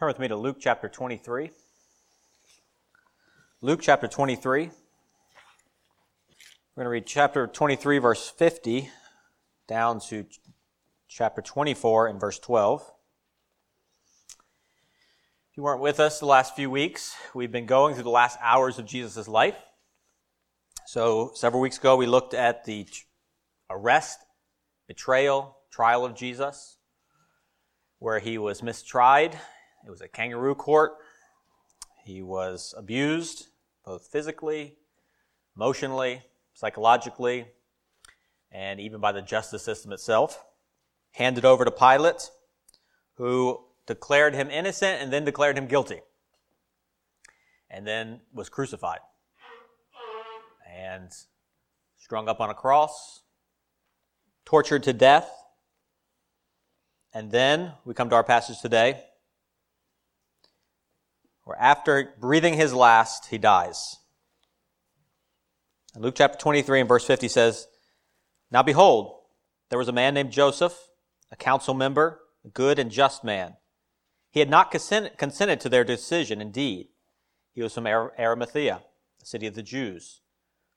Turn with me to Luke chapter 23. Luke chapter 23. We're going to read chapter 23, verse 50, down to chapter 24 and verse 12. If you weren't with us the last few weeks, we've been going through the last hours of Jesus' life. So, several weeks ago, we looked at the arrest, betrayal, trial of Jesus, where he was mistried it was a kangaroo court. He was abused, both physically, emotionally, psychologically, and even by the justice system itself. Handed over to Pilate, who declared him innocent and then declared him guilty. And then was crucified. And strung up on a cross, tortured to death. And then we come to our passage today after breathing his last, he dies. Luke chapter 23 and verse 50 says, Now behold, there was a man named Joseph, a council member, a good and just man. He had not consented to their decision, indeed. He was from Arimathea, the city of the Jews,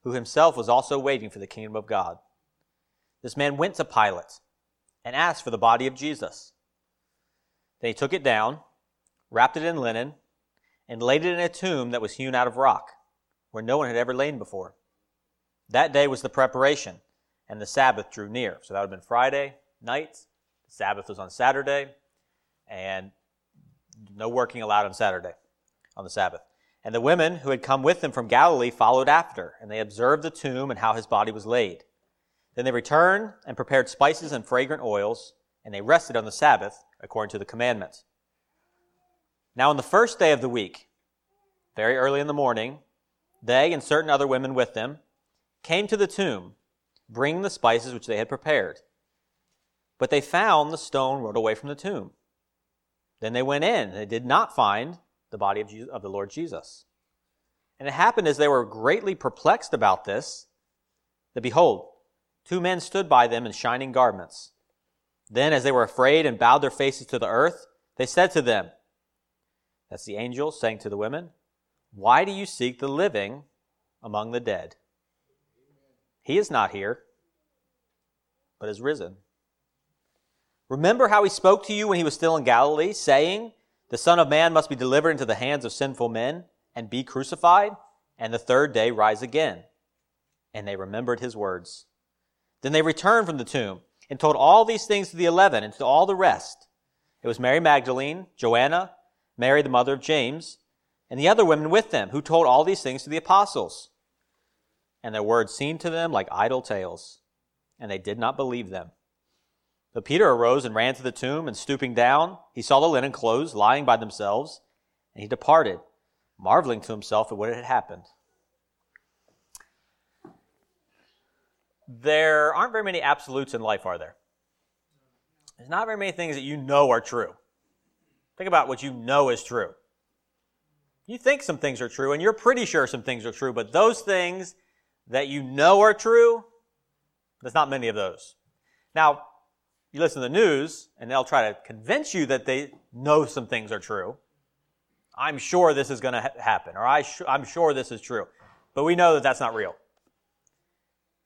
who himself was also waiting for the kingdom of God. This man went to Pilate and asked for the body of Jesus. Then he took it down, wrapped it in linen, and laid it in a tomb that was hewn out of rock, where no one had ever lain before. That day was the preparation, and the Sabbath drew near. So that would have been Friday night. The Sabbath was on Saturday, and no working allowed on Saturday, on the Sabbath. And the women who had come with them from Galilee followed after, and they observed the tomb and how his body was laid. Then they returned and prepared spices and fragrant oils, and they rested on the Sabbath according to the commandment. Now, on the first day of the week, very early in the morning, they and certain other women with them came to the tomb, bringing the spices which they had prepared. But they found the stone rolled away from the tomb. Then they went in, and they did not find the body of, Jesus, of the Lord Jesus. And it happened as they were greatly perplexed about this, that behold, two men stood by them in shining garments. Then, as they were afraid and bowed their faces to the earth, they said to them, that's the angel saying to the women, Why do you seek the living among the dead? He is not here, but is risen. Remember how he spoke to you when he was still in Galilee, saying, The Son of Man must be delivered into the hands of sinful men and be crucified, and the third day rise again. And they remembered his words. Then they returned from the tomb and told all these things to the eleven and to all the rest. It was Mary Magdalene, Joanna, Mary, the mother of James, and the other women with them, who told all these things to the apostles. And their words seemed to them like idle tales, and they did not believe them. But Peter arose and ran to the tomb, and stooping down, he saw the linen clothes lying by themselves, and he departed, marveling to himself at what had happened. There aren't very many absolutes in life, are there? There's not very many things that you know are true. Think about what you know is true. You think some things are true, and you're pretty sure some things are true, but those things that you know are true, there's not many of those. Now, you listen to the news, and they'll try to convince you that they know some things are true. I'm sure this is going to ha- happen, or I I'm sure this is true. But we know that that's not real.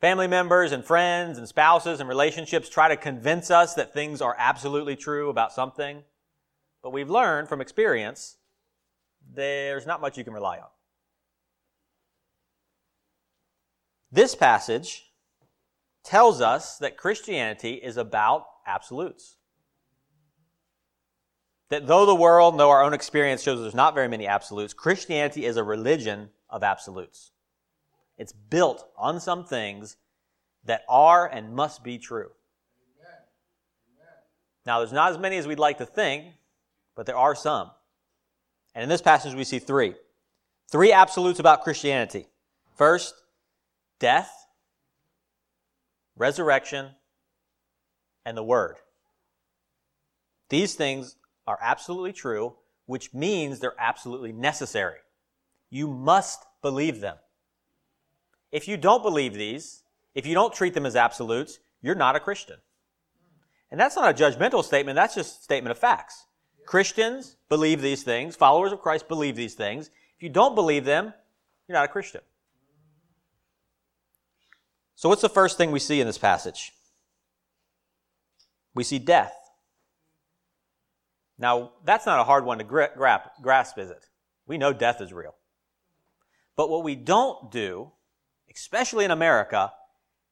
Family members and friends and spouses and relationships try to convince us that things are absolutely true about something. But we've learned from experience there's not much you can rely on. This passage tells us that Christianity is about absolutes. That though the world, though our own experience shows there's not very many absolutes, Christianity is a religion of absolutes. It's built on some things that are and must be true. Now, there's not as many as we'd like to think, but there are some. And in this passage, we see three. Three absolutes about Christianity. First, death, resurrection, and the Word. These things are absolutely true, which means they're absolutely necessary. You must believe them. If you don't believe these, if you don't treat them as absolutes, you're not a Christian. And that's not a judgmental statement, that's just a statement of facts. Christians believe these things. Followers of Christ believe these things. If you don't believe them, you're not a Christian. So, what's the first thing we see in this passage? We see death. Now, that's not a hard one to grasp, is it? We know death is real. But what we don't do, especially in America,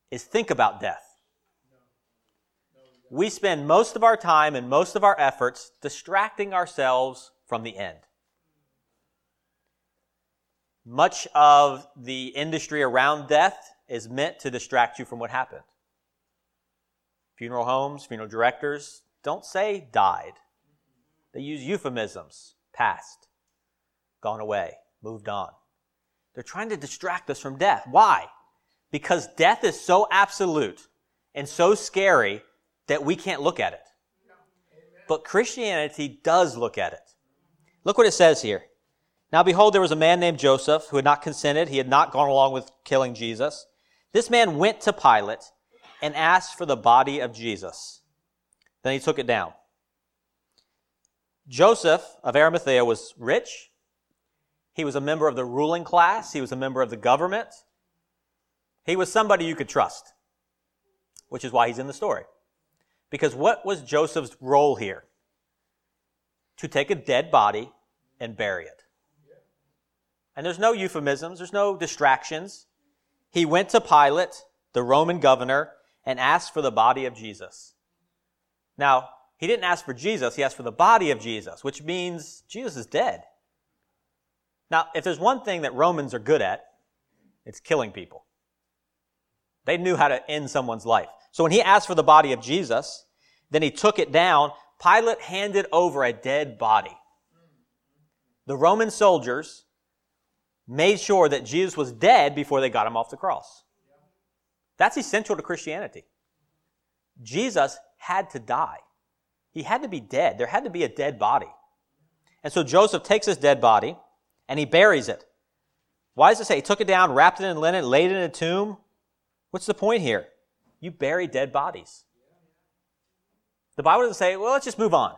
is think about death. We spend most of our time and most of our efforts distracting ourselves from the end. Much of the industry around death is meant to distract you from what happened. Funeral homes, funeral directors don't say died. They use euphemisms past, gone away, moved on. They're trying to distract us from death. Why? Because death is so absolute and so scary that we can't look at it. But Christianity does look at it. Look what it says here. Now behold, there was a man named Joseph who had not consented. He had not gone along with killing Jesus. This man went to Pilate and asked for the body of Jesus. Then he took it down. Joseph of Arimathea was rich. He was a member of the ruling class. He was a member of the government. He was somebody you could trust, which is why he's in the story. Because what was Joseph's role here? To take a dead body and bury it. And there's no euphemisms, there's no distractions. He went to Pilate, the Roman governor, and asked for the body of Jesus. Now, he didn't ask for Jesus, he asked for the body of Jesus, which means Jesus is dead. Now, if there's one thing that Romans are good at, it's killing people. They knew how to end someone's life. So when he asked for the body of Jesus, then he took it down, Pilate handed over a dead body. The Roman soldiers made sure that Jesus was dead before they got him off the cross. That's essential to Christianity. Jesus had to die. He had to be dead. There had to be a dead body. And so Joseph takes his dead body and he buries it. Why does it say he took it down, wrapped it in linen, laid it in a tomb? What's the point here? You bury dead bodies. The Bible doesn't say, well, let's just move on.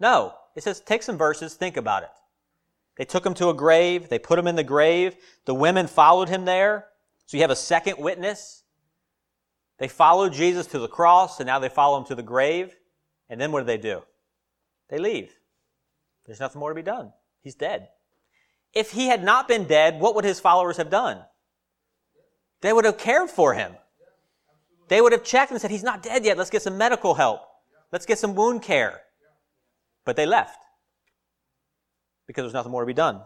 No, it says take some verses, think about it. They took him to a grave, they put him in the grave. The women followed him there. So you have a second witness. They followed Jesus to the cross, and now they follow him to the grave. And then what do they do? They leave. There's nothing more to be done. He's dead. If he had not been dead, what would his followers have done? They would have cared for him. They would have checked and said, He's not dead yet. Let's get some medical help. Let's get some wound care. But they left because there's nothing more to be done.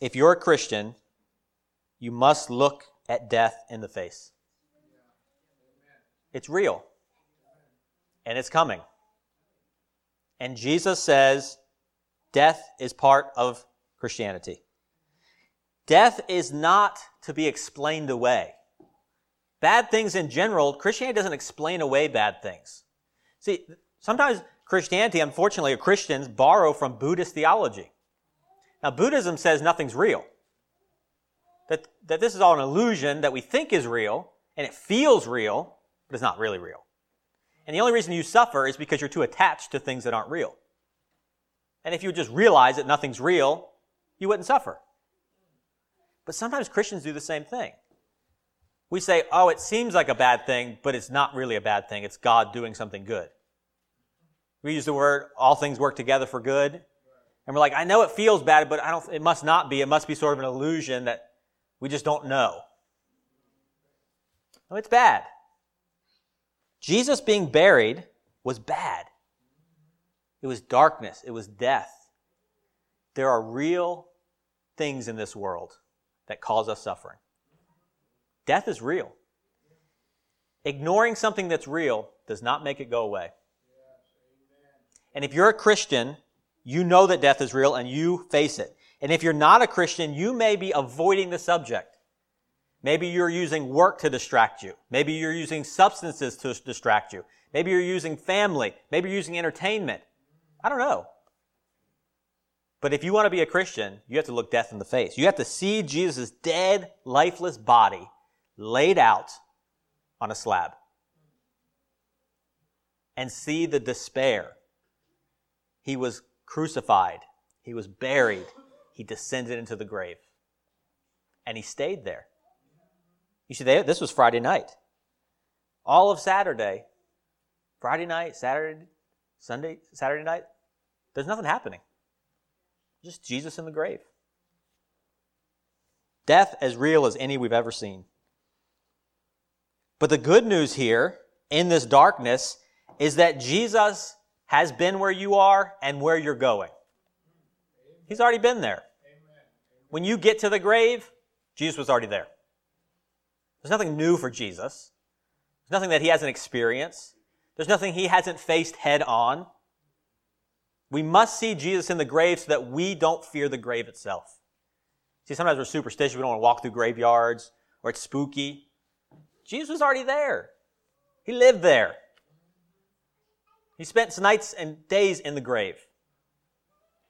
If you're a Christian, you must look at death in the face. It's real. And it's coming. And Jesus says death is part of Christianity. Death is not to be explained away. Bad things in general, Christianity doesn't explain away bad things. See, sometimes Christianity, unfortunately, or Christians borrow from Buddhist theology. Now, Buddhism says nothing's real. That, that this is all an illusion that we think is real, and it feels real, but it's not really real. And the only reason you suffer is because you're too attached to things that aren't real. And if you would just realize that nothing's real, you wouldn't suffer. But sometimes Christians do the same thing. We say, oh, it seems like a bad thing, but it's not really a bad thing. It's God doing something good. We use the word, all things work together for good. And we're like, I know it feels bad, but I don't, it must not be. It must be sort of an illusion that we just don't know. No, it's bad. Jesus being buried was bad. It was darkness. It was death. There are real things in this world that cause us suffering. Death is real. Ignoring something that's real does not make it go away. And if you're a Christian, you know that death is real and you face it. And if you're not a Christian, you may be avoiding the subject. Maybe you're using work to distract you. Maybe you're using substances to distract you. Maybe you're using family. Maybe you're using entertainment. I don't know. But if you want to be a Christian, you have to look death in the face. You have to see Jesus' dead, lifeless body laid out on a slab and see the despair He was crucified. He was buried. He descended into the grave. And he stayed there. You see, they, this was Friday night. All of Saturday, Friday night, Saturday, Sunday, Saturday night, there's nothing happening. Just Jesus in the grave. Death as real as any we've ever seen. But the good news here in this darkness is that Jesus has been where you are and where you're going. He's already been there. When you get to the grave, Jesus was already there. There's nothing new for Jesus. There's nothing that he hasn't experienced. There's nothing he hasn't faced head on. We must see Jesus in the grave so that we don't fear the grave itself. See, sometimes we're superstitious. We don't want to walk through graveyards or it's spooky. Jesus was already there. He lived there. He spent nights and days in the grave.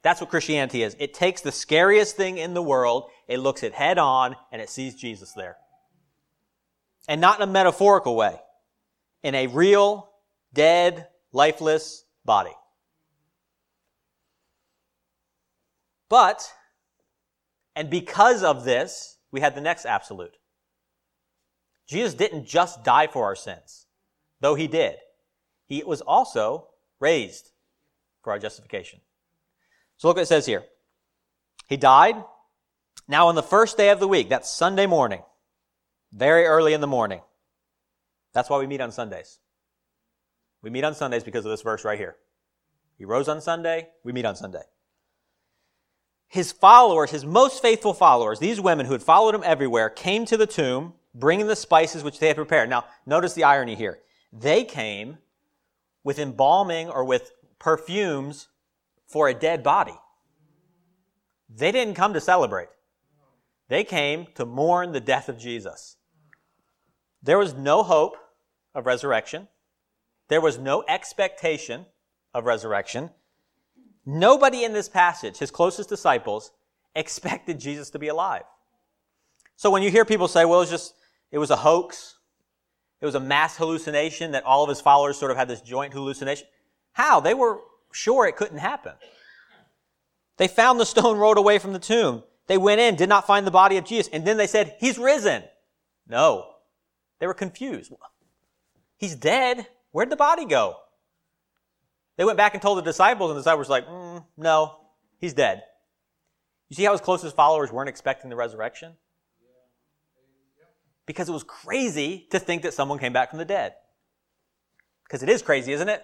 That's what Christianity is. It takes the scariest thing in the world, it looks it head on, and it sees Jesus there. And not in a metaphorical way, in a real, dead, lifeless body. But, and because of this, we had the next absolute. Jesus didn't just die for our sins, though he did. He was also raised for our justification. So look what it says here. He died. Now on the first day of the week, that's Sunday morning, very early in the morning. That's why we meet on Sundays. We meet on Sundays because of this verse right here. He rose on Sunday, we meet on Sunday his followers, his most faithful followers, these women who had followed him everywhere, came to the tomb, bringing the spices which they had prepared. Now, notice the irony here. They came with embalming or with perfumes for a dead body. They didn't come to celebrate. They came to mourn the death of Jesus. There was no hope of resurrection. There was no expectation of resurrection. Nobody in this passage, his closest disciples, expected Jesus to be alive. So when you hear people say, well, it's just, it was a hoax, it was a mass hallucination that all of his followers sort of had this joint hallucination. How? They were sure it couldn't happen. They found the stone rolled away from the tomb. They went in, did not find the body of Jesus, and then they said, He's risen. No. They were confused. He's dead. Where'd the body go? They went back and told the disciples, and the disciples were like, mm, no, he's dead. You see how his closest followers weren't expecting the resurrection? Because it was crazy to think that someone came back from the dead. Because it is crazy, isn't it?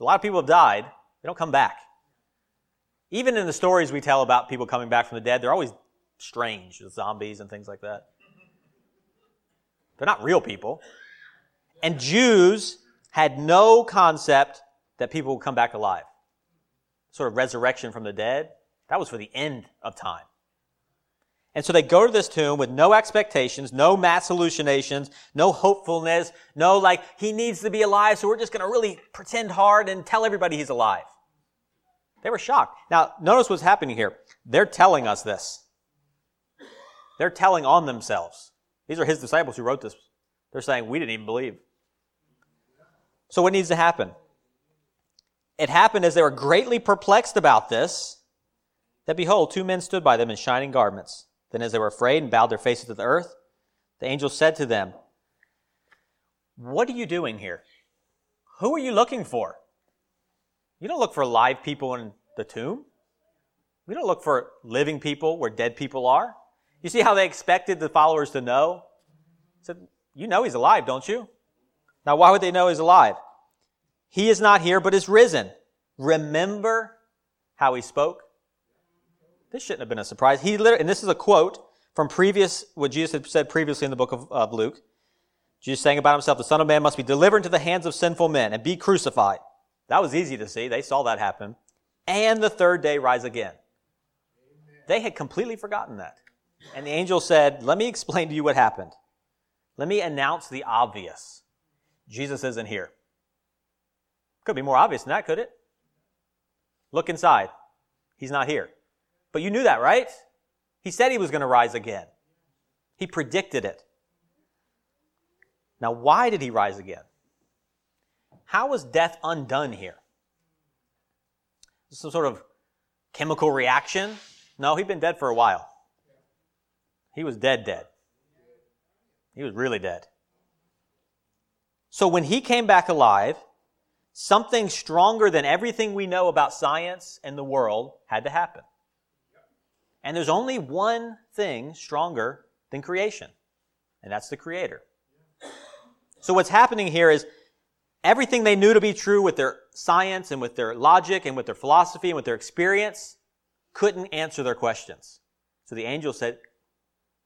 A lot of people have died, they don't come back. Even in the stories we tell about people coming back from the dead, they're always strange, zombies and things like that. They're not real people. And Jews had no concept that people would come back alive. Sort of resurrection from the dead. That was for the end of time. And so they go to this tomb with no expectations, no mass hallucinations, no hopefulness, no like, he needs to be alive, so we're just going to really pretend hard and tell everybody he's alive. They were shocked. Now, notice what's happening here. They're telling us this. They're telling on themselves. These are his disciples who wrote this. They're saying, we didn't even believe. So, what needs to happen? It happened as they were greatly perplexed about this, that behold, two men stood by them in shining garments. Then, as they were afraid and bowed their faces to the earth, the angel said to them, What are you doing here? Who are you looking for? You don't look for live people in the tomb. We don't look for living people where dead people are. You see how they expected the followers to know? said, You know he's alive, don't you? Now, why would they know he's alive? He is not here, but is risen. Remember how he spoke? This shouldn't have been a surprise. He literally, and this is a quote from previous, what Jesus had said previously in the book of, of Luke. Jesus saying about himself, the Son of Man must be delivered into the hands of sinful men and be crucified. That was easy to see. They saw that happen. And the third day rise again. Amen. They had completely forgotten that. And the angel said, Let me explain to you what happened. Let me announce the obvious. Jesus isn't here. Could be more obvious than that, could it? Look inside. He's not here. But you knew that, right? He said he was going to rise again. He predicted it. Now, why did he rise again? How was death undone here? Some sort of chemical reaction? No, he'd been dead for a while. He was dead, dead. He was really dead. So when he came back alive, something stronger than everything we know about science and the world had to happen. And there's only one thing stronger than creation, and that's the Creator. So what's happening here is everything they knew to be true with their science and with their logic and with their philosophy and with their experience couldn't answer their questions. So the angel said,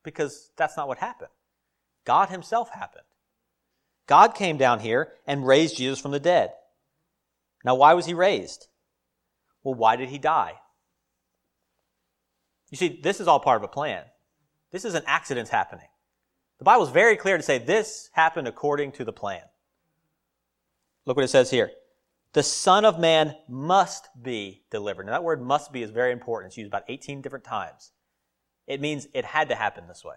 because that's not what happened. God himself happened. God came down here and raised Jesus from the dead. Now, why was he raised? Well, why did he die? You see, this is all part of a plan. This isn't accidents happening. The Bible is very clear to say this happened according to the plan. Look what it says here. The Son of Man must be delivered. Now, that word must be is very important. It's used about 18 different times. It means it had to happen this way,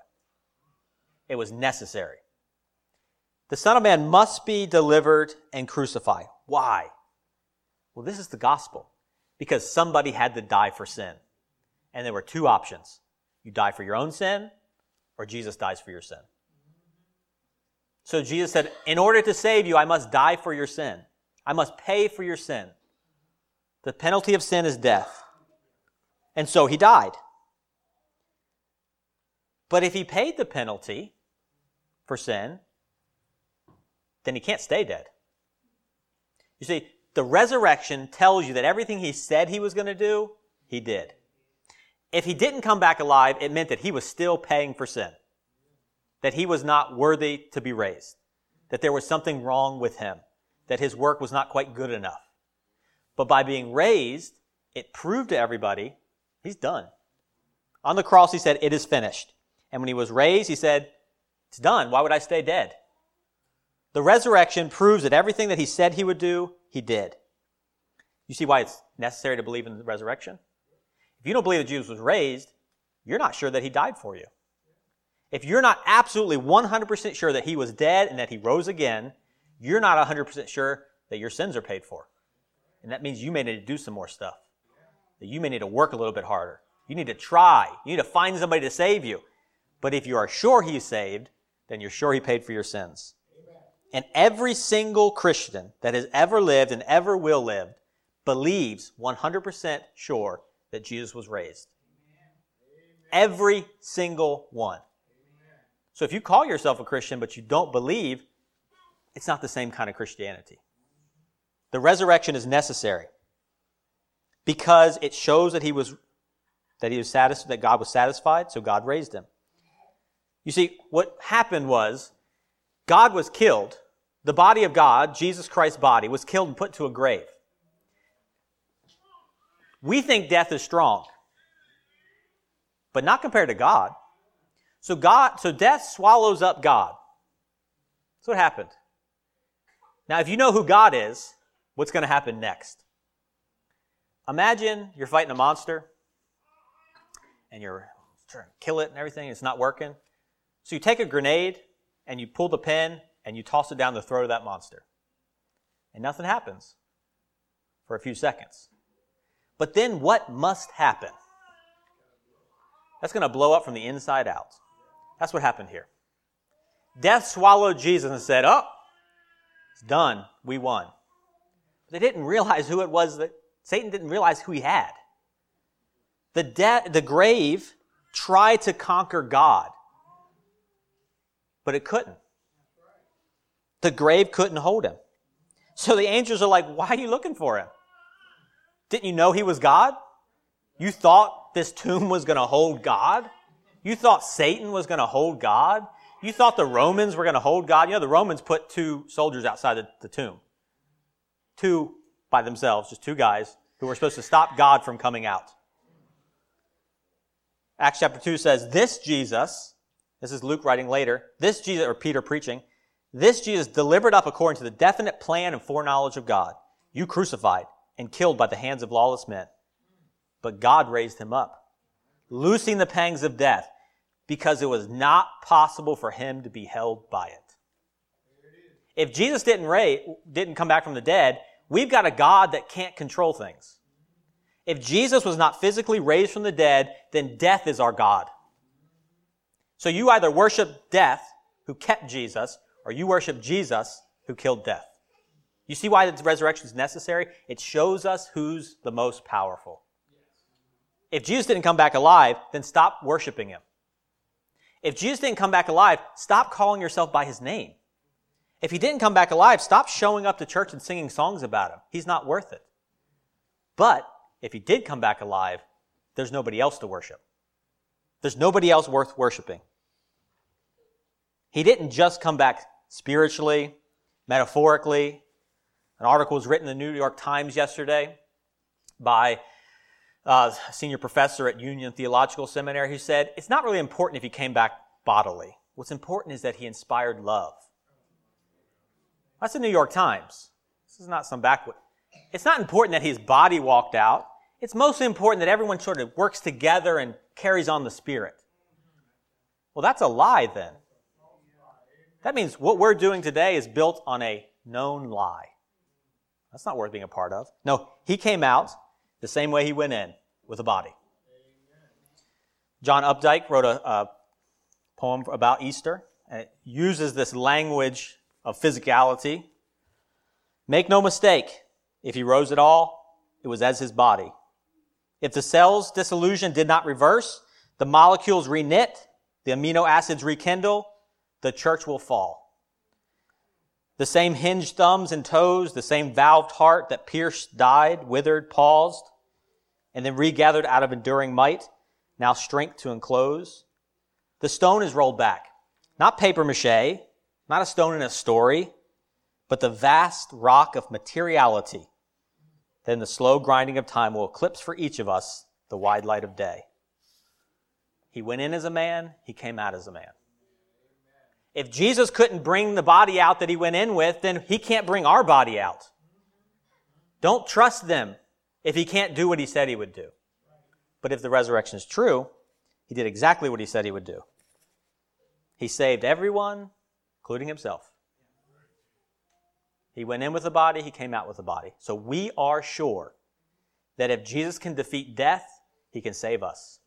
it was necessary. The Son of Man must be delivered and crucified. Why? Well, this is the gospel. Because somebody had to die for sin. And there were two options you die for your own sin, or Jesus dies for your sin. So Jesus said, In order to save you, I must die for your sin. I must pay for your sin. The penalty of sin is death. And so he died. But if he paid the penalty for sin, then he can't stay dead. You see, the resurrection tells you that everything he said he was going to do, he did. If he didn't come back alive, it meant that he was still paying for sin that he was not worthy to be raised, that there was something wrong with him, that his work was not quite good enough. But by being raised, it proved to everybody he's done. On the cross, he said, It is finished. And when he was raised, he said, It's done. Why would I stay dead? The resurrection proves that everything that he said he would do, he did. You see why it's necessary to believe in the resurrection? If you don't believe that Jesus was raised, you're not sure that he died for you. If you're not absolutely 100% sure that he was dead and that he rose again, you're not 100% sure that your sins are paid for. And that means you may need to do some more stuff. That you may need to work a little bit harder. You need to try. You need to find somebody to save you. But if you are sure he's saved, then you're sure he paid for your sins. And every single Christian that has ever lived and ever will live believes 100% sure that Jesus was raised. Every single one. So if you call yourself a Christian but you don't believe, it's not the same kind of Christianity. The resurrection is necessary because it shows that he was that he was satisfied that God was satisfied, so God raised him. You see, what happened was God was killed. The body of God, Jesus Christ's body, was killed and put to a grave. We think death is strong, but not compared to God. So God, so death swallows up God. That's what happened. Now, if you know who God is, what's going to happen next? Imagine you're fighting a monster and you're trying to kill it and everything, it's not working. So you take a grenade and you pull the pin and you toss it down the throat of that monster. And nothing happens for a few seconds. But then what must happen? That's going to blow up from the inside out. That's what happened here. Death swallowed Jesus and said, Oh, it's done. We won. They didn't realize who it was that Satan didn't realize who he had. The, de- the grave tried to conquer God, but it couldn't. The grave couldn't hold him. So the angels are like, Why are you looking for him? Didn't you know he was God? You thought this tomb was going to hold God? You thought Satan was going to hold God? You thought the Romans were going to hold God? You know, the Romans put two soldiers outside the, the tomb. Two by themselves, just two guys who were supposed to stop God from coming out. Acts chapter 2 says, This Jesus, this is Luke writing later, this Jesus, or Peter preaching, this Jesus delivered up according to the definite plan and foreknowledge of God, you crucified and killed by the hands of lawless men. But God raised him up, loosing the pangs of death because it was not possible for him to be held by it. If Jesus didn't, raise, didn't come back from the dead, we've got a God that can't control things. If Jesus was not physically raised from the dead, then death is our God. So you either worship death, who kept Jesus, or you worship Jesus, who killed death. You see why the resurrection is necessary? It shows us who's the most powerful. If Jesus didn't come back alive, then stop worshiping him. If Jesus didn't come back alive, stop calling yourself by his name. If he didn't come back alive, stop showing up to church and singing songs about him. He's not worth it. But if he did come back alive, there's nobody else to worship. There's nobody else worth worshiping. He didn't just come back spiritually, metaphorically. An article was written in the New York Times yesterday by uh, a senior professor at Union Theological Seminary who said, It's not really important if he came back bodily. What's important is that he inspired love. That's the New York Times. This is not some backwood. It's not important that his body walked out. It's mostly important that everyone sort of works together and carries on the Spirit. Well, that's a lie then. That means what we're doing today is built on a known lie. That's not worth being a part of. No, he came out the same way he went in, with a body. John Updike wrote a, a poem about Easter, and it uses this language of physicality. Make no mistake, if he rose at all, it was as his body. If the cell's dissolution did not reverse, the molecules reknit, the amino acids rekindle, the church will fall. The same hinged thumbs and toes, the same valved heart that pierced, died, withered, paused, and then regathered out of enduring might, now strength to enclose. The stone is rolled back. Not paper mache, not a stone in a story, but the vast rock of materiality. Then the slow grinding of time will eclipse for each of us the wide light of day. He went in as a man, he came out as a man. If Jesus couldn't bring the body out that he went in with, then he can't bring our body out. Don't trust them if he can't do what he said he would do. But if the resurrection is true, he did exactly what he said he would do. He saved everyone, including himself. He went in with a body, he came out with a body. So we are sure that if Jesus can defeat death, he can save us.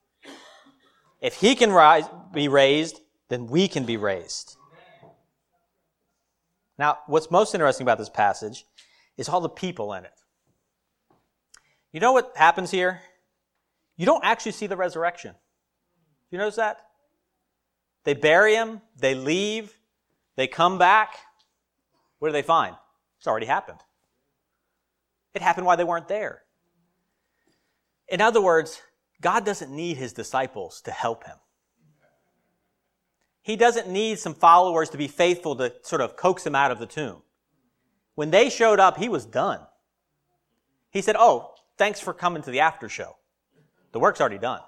If he can rise, be raised, then we can be raised. Now, what's most interesting about this passage is all the people in it. You know what happens here? You don't actually see the resurrection. You notice that? They bury him, they leave, they come back. What do they find? It's already happened. It happened while they weren't there. In other words, God doesn't need his disciples to help him. He doesn't need some followers to be faithful to sort of coax him out of the tomb. When they showed up, he was done. He said, Oh, thanks for coming to the after show. The work's already done.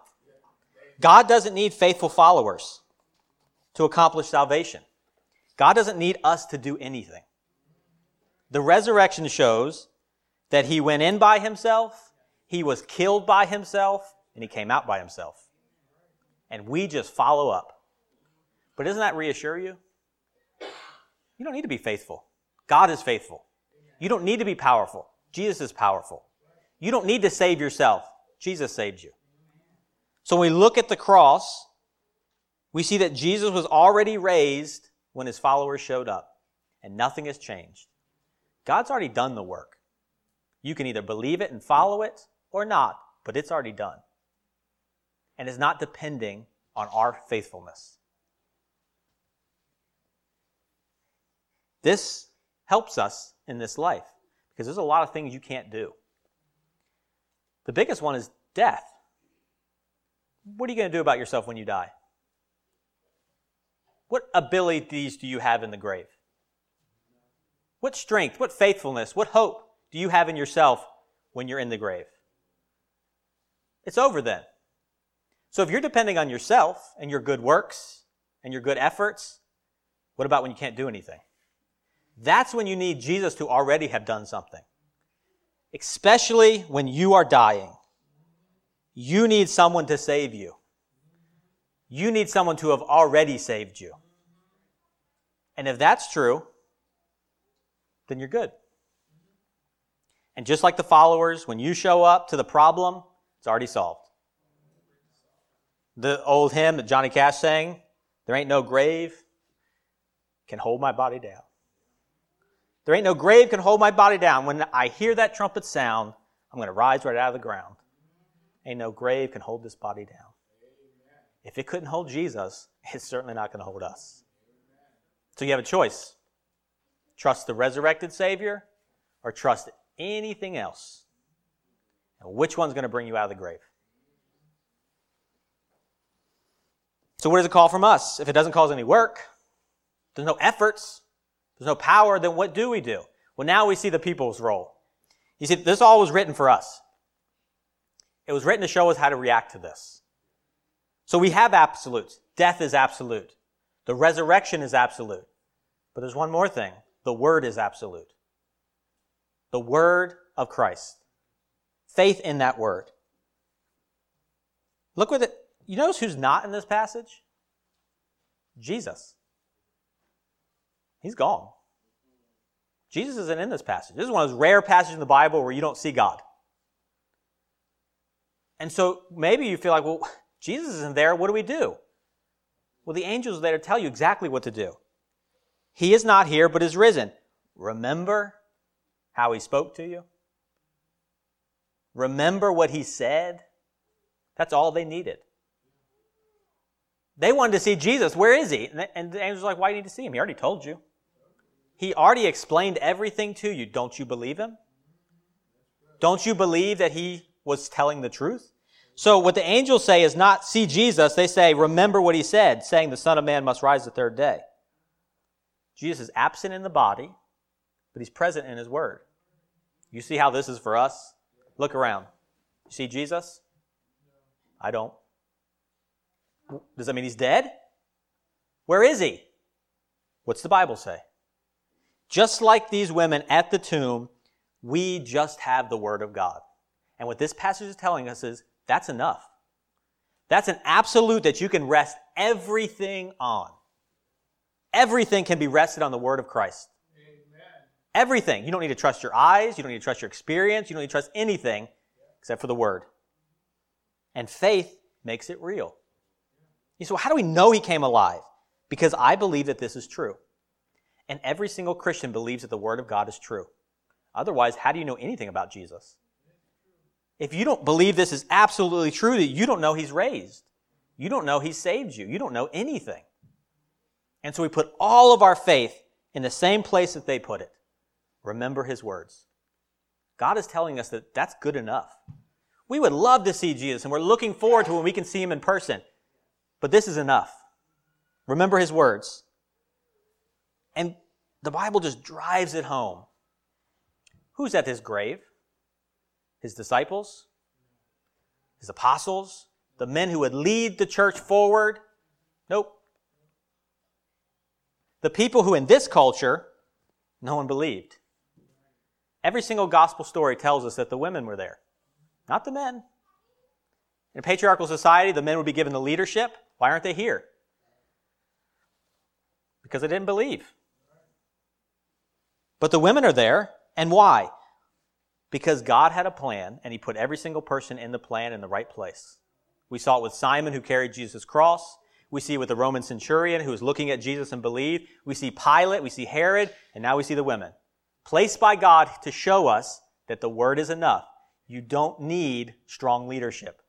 God doesn't need faithful followers to accomplish salvation. God doesn't need us to do anything. The resurrection shows that he went in by himself, he was killed by himself, and he came out by himself. And we just follow up. But doesn't that reassure you? You don't need to be faithful. God is faithful. You don't need to be powerful. Jesus is powerful. You don't need to save yourself. Jesus saved you. So when we look at the cross, we see that Jesus was already raised when his followers showed up, and nothing has changed. God's already done the work. You can either believe it and follow it or not, but it's already done. And is not depending on our faithfulness. This helps us in this life because there's a lot of things you can't do. The biggest one is death. What are you going to do about yourself when you die? What abilities do you have in the grave? What strength, what faithfulness, what hope do you have in yourself when you're in the grave? It's over then. So if you're depending on yourself and your good works and your good efforts, what about when you can't do anything? That's when you need Jesus to already have done something. Especially when you are dying. You need someone to save you. You need someone to have already saved you. And if that's true, then you're good. And just like the followers, when you show up to the problem, it's already solved. The old hymn that Johnny Cash sang, There ain't no grave can hold my body down. There ain't no grave can hold my body down. When I hear that trumpet sound, I'm going to rise right out of the ground. Ain't no grave can hold this body down. If it couldn't hold Jesus, it's certainly not going to hold us. So you have a choice trust the resurrected Savior or trust anything else. And which one's going to bring you out of the grave? So, what does it call from us? If it doesn't cause any work, there's no efforts, there's no power, then what do we do? Well, now we see the people's role. You see, this all was written for us. It was written to show us how to react to this. So we have absolutes. Death is absolute. The resurrection is absolute. But there's one more thing. The word is absolute the word of Christ. Faith in that word. Look with it, you notice who's not in this passage? Jesus. He's gone. Jesus isn't in this passage. This is one of those rare passages in the Bible where you don't see God. And so maybe you feel like, well, Jesus isn't there. What do we do? Well, the angels are there to tell you exactly what to do. He is not here, but is risen. Remember how he spoke to you? Remember what he said? That's all they needed. They wanted to see Jesus. Where is he? And the angel's are like, why do you need to see him? He already told you. He already explained everything to you. Don't you believe him? Don't you believe that he was telling the truth? So what the angels say is not see Jesus. They say, remember what he said, saying the Son of Man must rise the third day. Jesus is absent in the body, but he's present in his word. You see how this is for us? Look around. You see Jesus? I don't. Does that mean he's dead? Where is he? What's the Bible say? Just like these women at the tomb, we just have the Word of God. And what this passage is telling us is that's enough. That's an absolute that you can rest everything on. Everything can be rested on the Word of Christ. Everything. You don't need to trust your eyes. You don't need to trust your experience. You don't need to trust anything except for the Word. And faith makes it real. You say, well, how do we know he came alive? Because I believe that this is true. And every single Christian believes that the Word of God is true. Otherwise, how do you know anything about Jesus? If you don't believe this is absolutely true, that you don't know he's raised. You don't know he saved you. You don't know anything. And so we put all of our faith in the same place that they put it. Remember his words. God is telling us that that's good enough. We would love to see Jesus, and we're looking forward to when we can see him in person. But this is enough. Remember his words. And the Bible just drives it home. Who's at his grave? His disciples? His apostles? The men who would lead the church forward? Nope. The people who in this culture, no one believed. Every single gospel story tells us that the women were there, not the men. In a patriarchal society, the men would be given the leadership. Why aren't they here? Because they didn't believe. But the women are there, and why? Because God had a plan, and He put every single person in the plan in the right place. We saw it with Simon, who carried Jesus' cross. We see it with the Roman centurion who was looking at Jesus and believed. We see Pilate, we see Herod, and now we see the women placed by God to show us that the word is enough. You don't need strong leadership.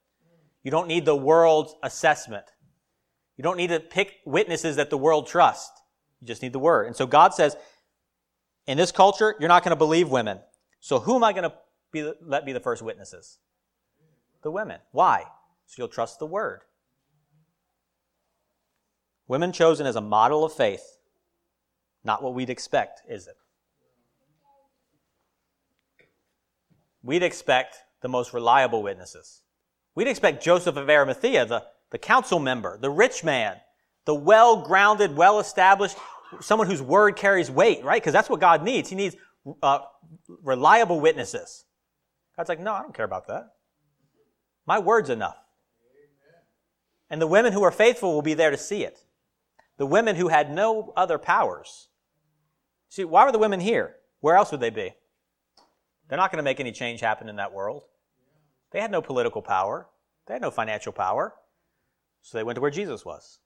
You don't need the world's assessment. You don't need to pick witnesses that the world trusts. You just need the word. And so God says, in this culture, you're not going to believe women. So who am I going to be, let be the first witnesses? The women. Why? So you'll trust the word. Women chosen as a model of faith. Not what we'd expect, is it? we'd expect the most reliable witnesses. We'd expect Joseph of Arimathea, the, the council member, the rich man, the well grounded, well established, someone whose word carries weight, right? Because that's what God needs. He needs uh, reliable witnesses. God's like, no, I don't care about that. My word's enough. And the women who are faithful will be there to see it. The women who had no other powers. See, why were the women here? Where else would they be? They're not going to make any change happen in that world. They had no political power, they had no financial power. So they went to where Jesus was.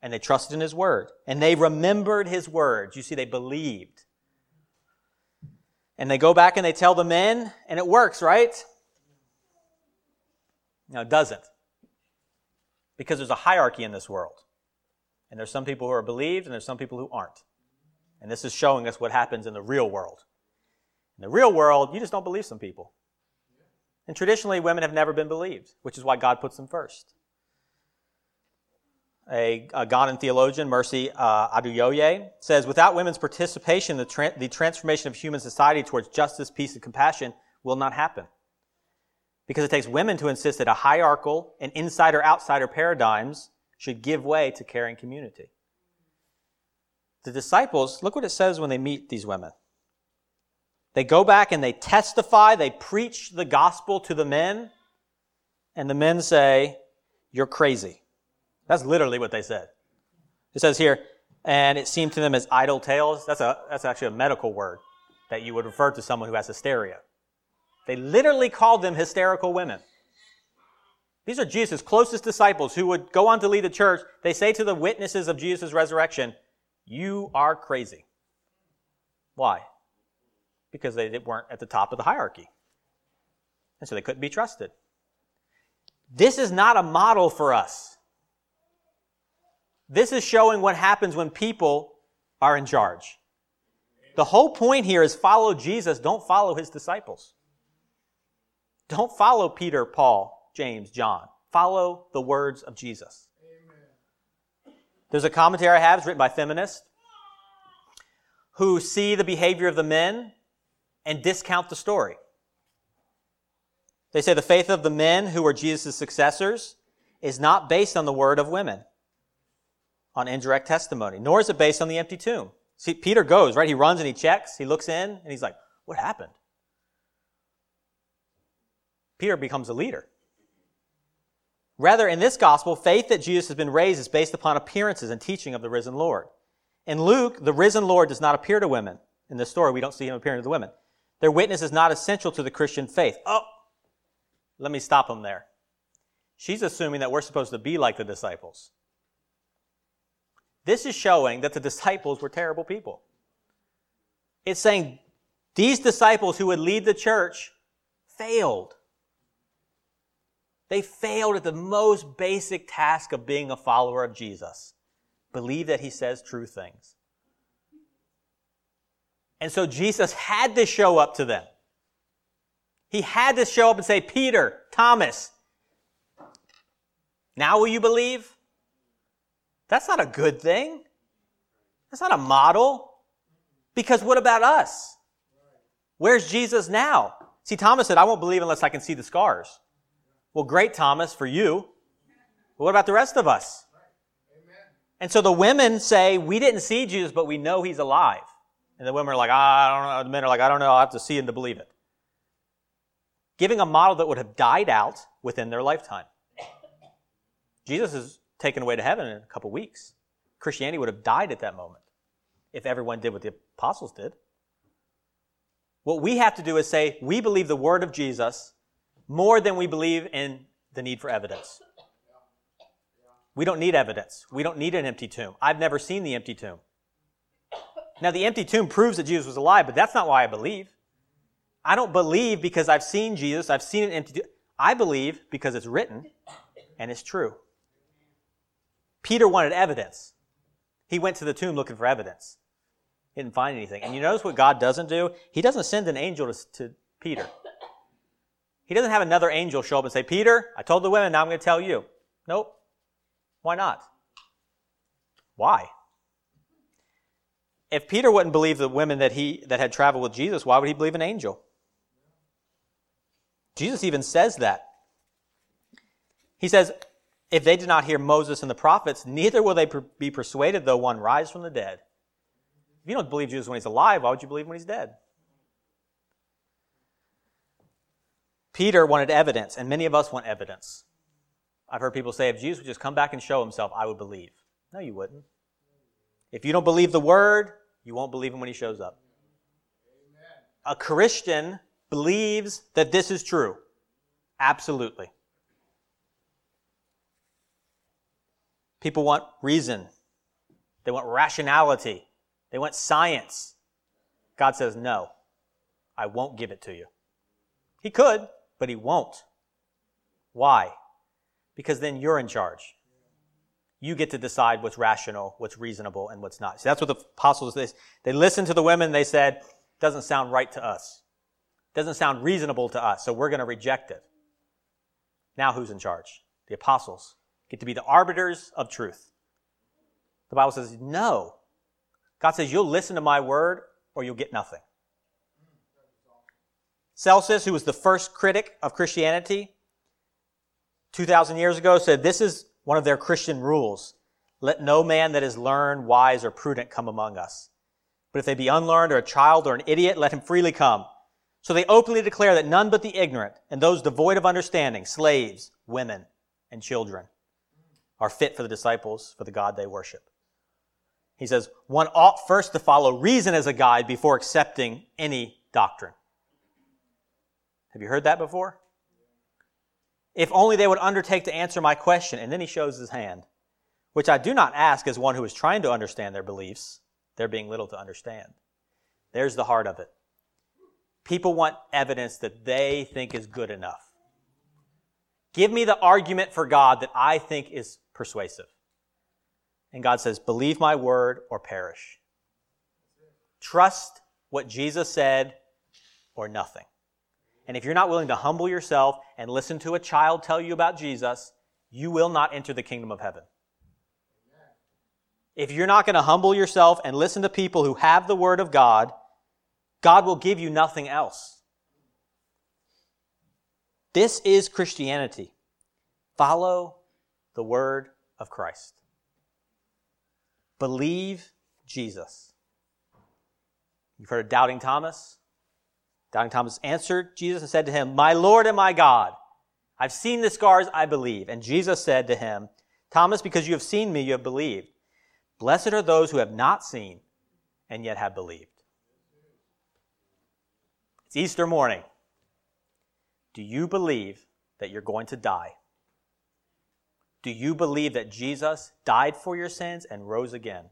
And they trusted in his word. And they remembered his words. You see, they believed. And they go back and they tell the men, and it works, right? No, it doesn't. Because there's a hierarchy in this world. And there's some people who are believed, and there's some people who aren't. And this is showing us what happens in the real world. In the real world, you just don't believe some people. And traditionally, women have never been believed, which is why God puts them first. A, a Ghanaian theologian, Mercy uh, Oduyoye, says, Without women's participation, the, tra- the transformation of human society towards justice, peace, and compassion will not happen. Because it takes women to insist that a hierarchical and insider outsider paradigms should give way to caring community. The disciples, look what it says when they meet these women. They go back and they testify, they preach the gospel to the men, and the men say, You're crazy. That's literally what they said. It says here, and it seemed to them as idle tales. That's, a, that's actually a medical word that you would refer to someone who has hysteria. They literally called them hysterical women. These are Jesus' closest disciples who would go on to lead the church. They say to the witnesses of Jesus' resurrection, You are crazy. Why? Because they weren't at the top of the hierarchy. And so they couldn't be trusted. This is not a model for us. This is showing what happens when people are in charge. The whole point here is follow Jesus, don't follow his disciples. Don't follow Peter, Paul, James, John. Follow the words of Jesus. Amen. There's a commentary I have, it's written by feminists, who see the behavior of the men and discount the story. They say the faith of the men who were Jesus' successors is not based on the word of women on indirect testimony, nor is it based on the empty tomb. See, Peter goes, right? He runs and he checks, he looks in, and he's like, What happened? Peter becomes a leader. Rather, in this gospel, faith that Jesus has been raised is based upon appearances and teaching of the risen Lord. In Luke, the risen Lord does not appear to women. In this story, we don't see him appearing to the women. Their witness is not essential to the Christian faith. Oh, let me stop him there. She's assuming that we're supposed to be like the disciples. This is showing that the disciples were terrible people. It's saying these disciples who would lead the church failed. They failed at the most basic task of being a follower of Jesus. Believe that he says true things. And so Jesus had to show up to them. He had to show up and say, Peter, Thomas, now will you believe? That's not a good thing. That's not a model. Because what about us? Where's Jesus now? See, Thomas said, I won't believe unless I can see the scars. Well, great, Thomas, for you. But what about the rest of us? And so the women say, We didn't see Jesus, but we know he's alive. And the women are like, I don't know. The men are like, I don't know. I'll have to see him to believe it. Giving a model that would have died out within their lifetime. Jesus is taken away to heaven in a couple weeks. Christianity would have died at that moment if everyone did what the apostles did. What we have to do is say, we believe the word of Jesus more than we believe in the need for evidence. We don't need evidence. We don't need an empty tomb. I've never seen the empty tomb. Now, the empty tomb proves that Jesus was alive, but that's not why I believe. I don't believe because I've seen Jesus, I've seen an empty tomb. I believe because it's written and it's true. Peter wanted evidence. He went to the tomb looking for evidence. He didn't find anything. And you notice what God doesn't do? He doesn't send an angel to, to Peter. He doesn't have another angel show up and say, Peter, I told the women, now I'm going to tell you. Nope. Why not? Why? If Peter wouldn't believe the women that he that had traveled with Jesus, why would he believe an angel? Jesus even says that. He says, if they did not hear Moses and the prophets, neither will they be persuaded though one rise from the dead. If you don't believe Jesus when he's alive, why would you believe when he's dead? Peter wanted evidence, and many of us want evidence. I've heard people say, if Jesus would just come back and show himself, I would believe. No, you wouldn't. If you don't believe the word, you won't believe him when he shows up. a Christian believes that this is true. Absolutely. People want reason. They want rationality. They want science. God says, no, I won't give it to you. He could, but he won't. Why? Because then you're in charge. You get to decide what's rational, what's reasonable, and what's not. See, that's what the apostles, they, they listened to the women, they said, doesn't sound right to us. Doesn't sound reasonable to us, so we're going to reject it. Now who's in charge? The apostles get to be the arbiters of truth. The Bible says, no. God says, you'll listen to my word or you'll get nothing. Celsus, who was the first critic of Christianity 2,000 years ago, said this is one of their Christian rules. Let no man that is learned, wise, or prudent come among us. But if they be unlearned or a child or an idiot, let him freely come. So they openly declare that none but the ignorant and those devoid of understanding, slaves, women, and children, are fit for the disciples, for the God they worship. He says, one ought first to follow reason as a guide before accepting any doctrine. Have you heard that before? If only they would undertake to answer my question. And then he shows his hand, which I do not ask as one who is trying to understand their beliefs, there being little to understand. There's the heart of it. People want evidence that they think is good enough. Give me the argument for God that I think is persuasive. And God says, believe my word or perish. Trust what Jesus said or nothing. And if you're not willing to humble yourself and listen to a child tell you about Jesus, you will not enter the kingdom of heaven. If you're not going to humble yourself and listen to people who have the word of God, God will give you nothing else. This is Christianity. Follow the word of Christ. Believe Jesus. You've heard of doubting Thomas? Doubting Thomas answered Jesus and said to him, My Lord and my God, I've seen the scars, I believe. And Jesus said to him, Thomas, because you have seen me, you have believed. Blessed are those who have not seen and yet have believed. It's Easter morning. Do you believe that you're going to die? Do you believe that Jesus died for your sins and rose again?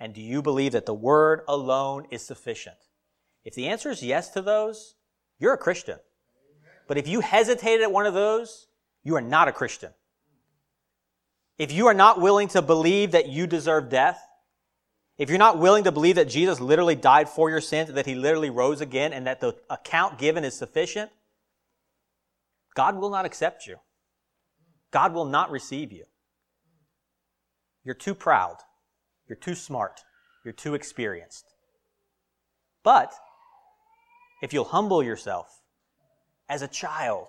And do you believe that the Word alone is sufficient? If the answer is yes to those, you're a Christian. But if you hesitated at one of those, you are not a Christian. If you are not willing to believe that you deserve death, if you're not willing to believe that Jesus literally died for your sins, that he literally rose again, and that the account given is sufficient, God will not accept you. God will not receive you. You're too proud. You're too smart. You're too experienced. But if you'll humble yourself as a child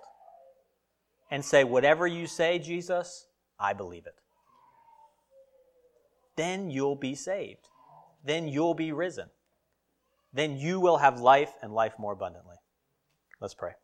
and say, Whatever you say, Jesus, I believe it, then you'll be saved. Then you'll be risen. Then you will have life and life more abundantly. Let's pray.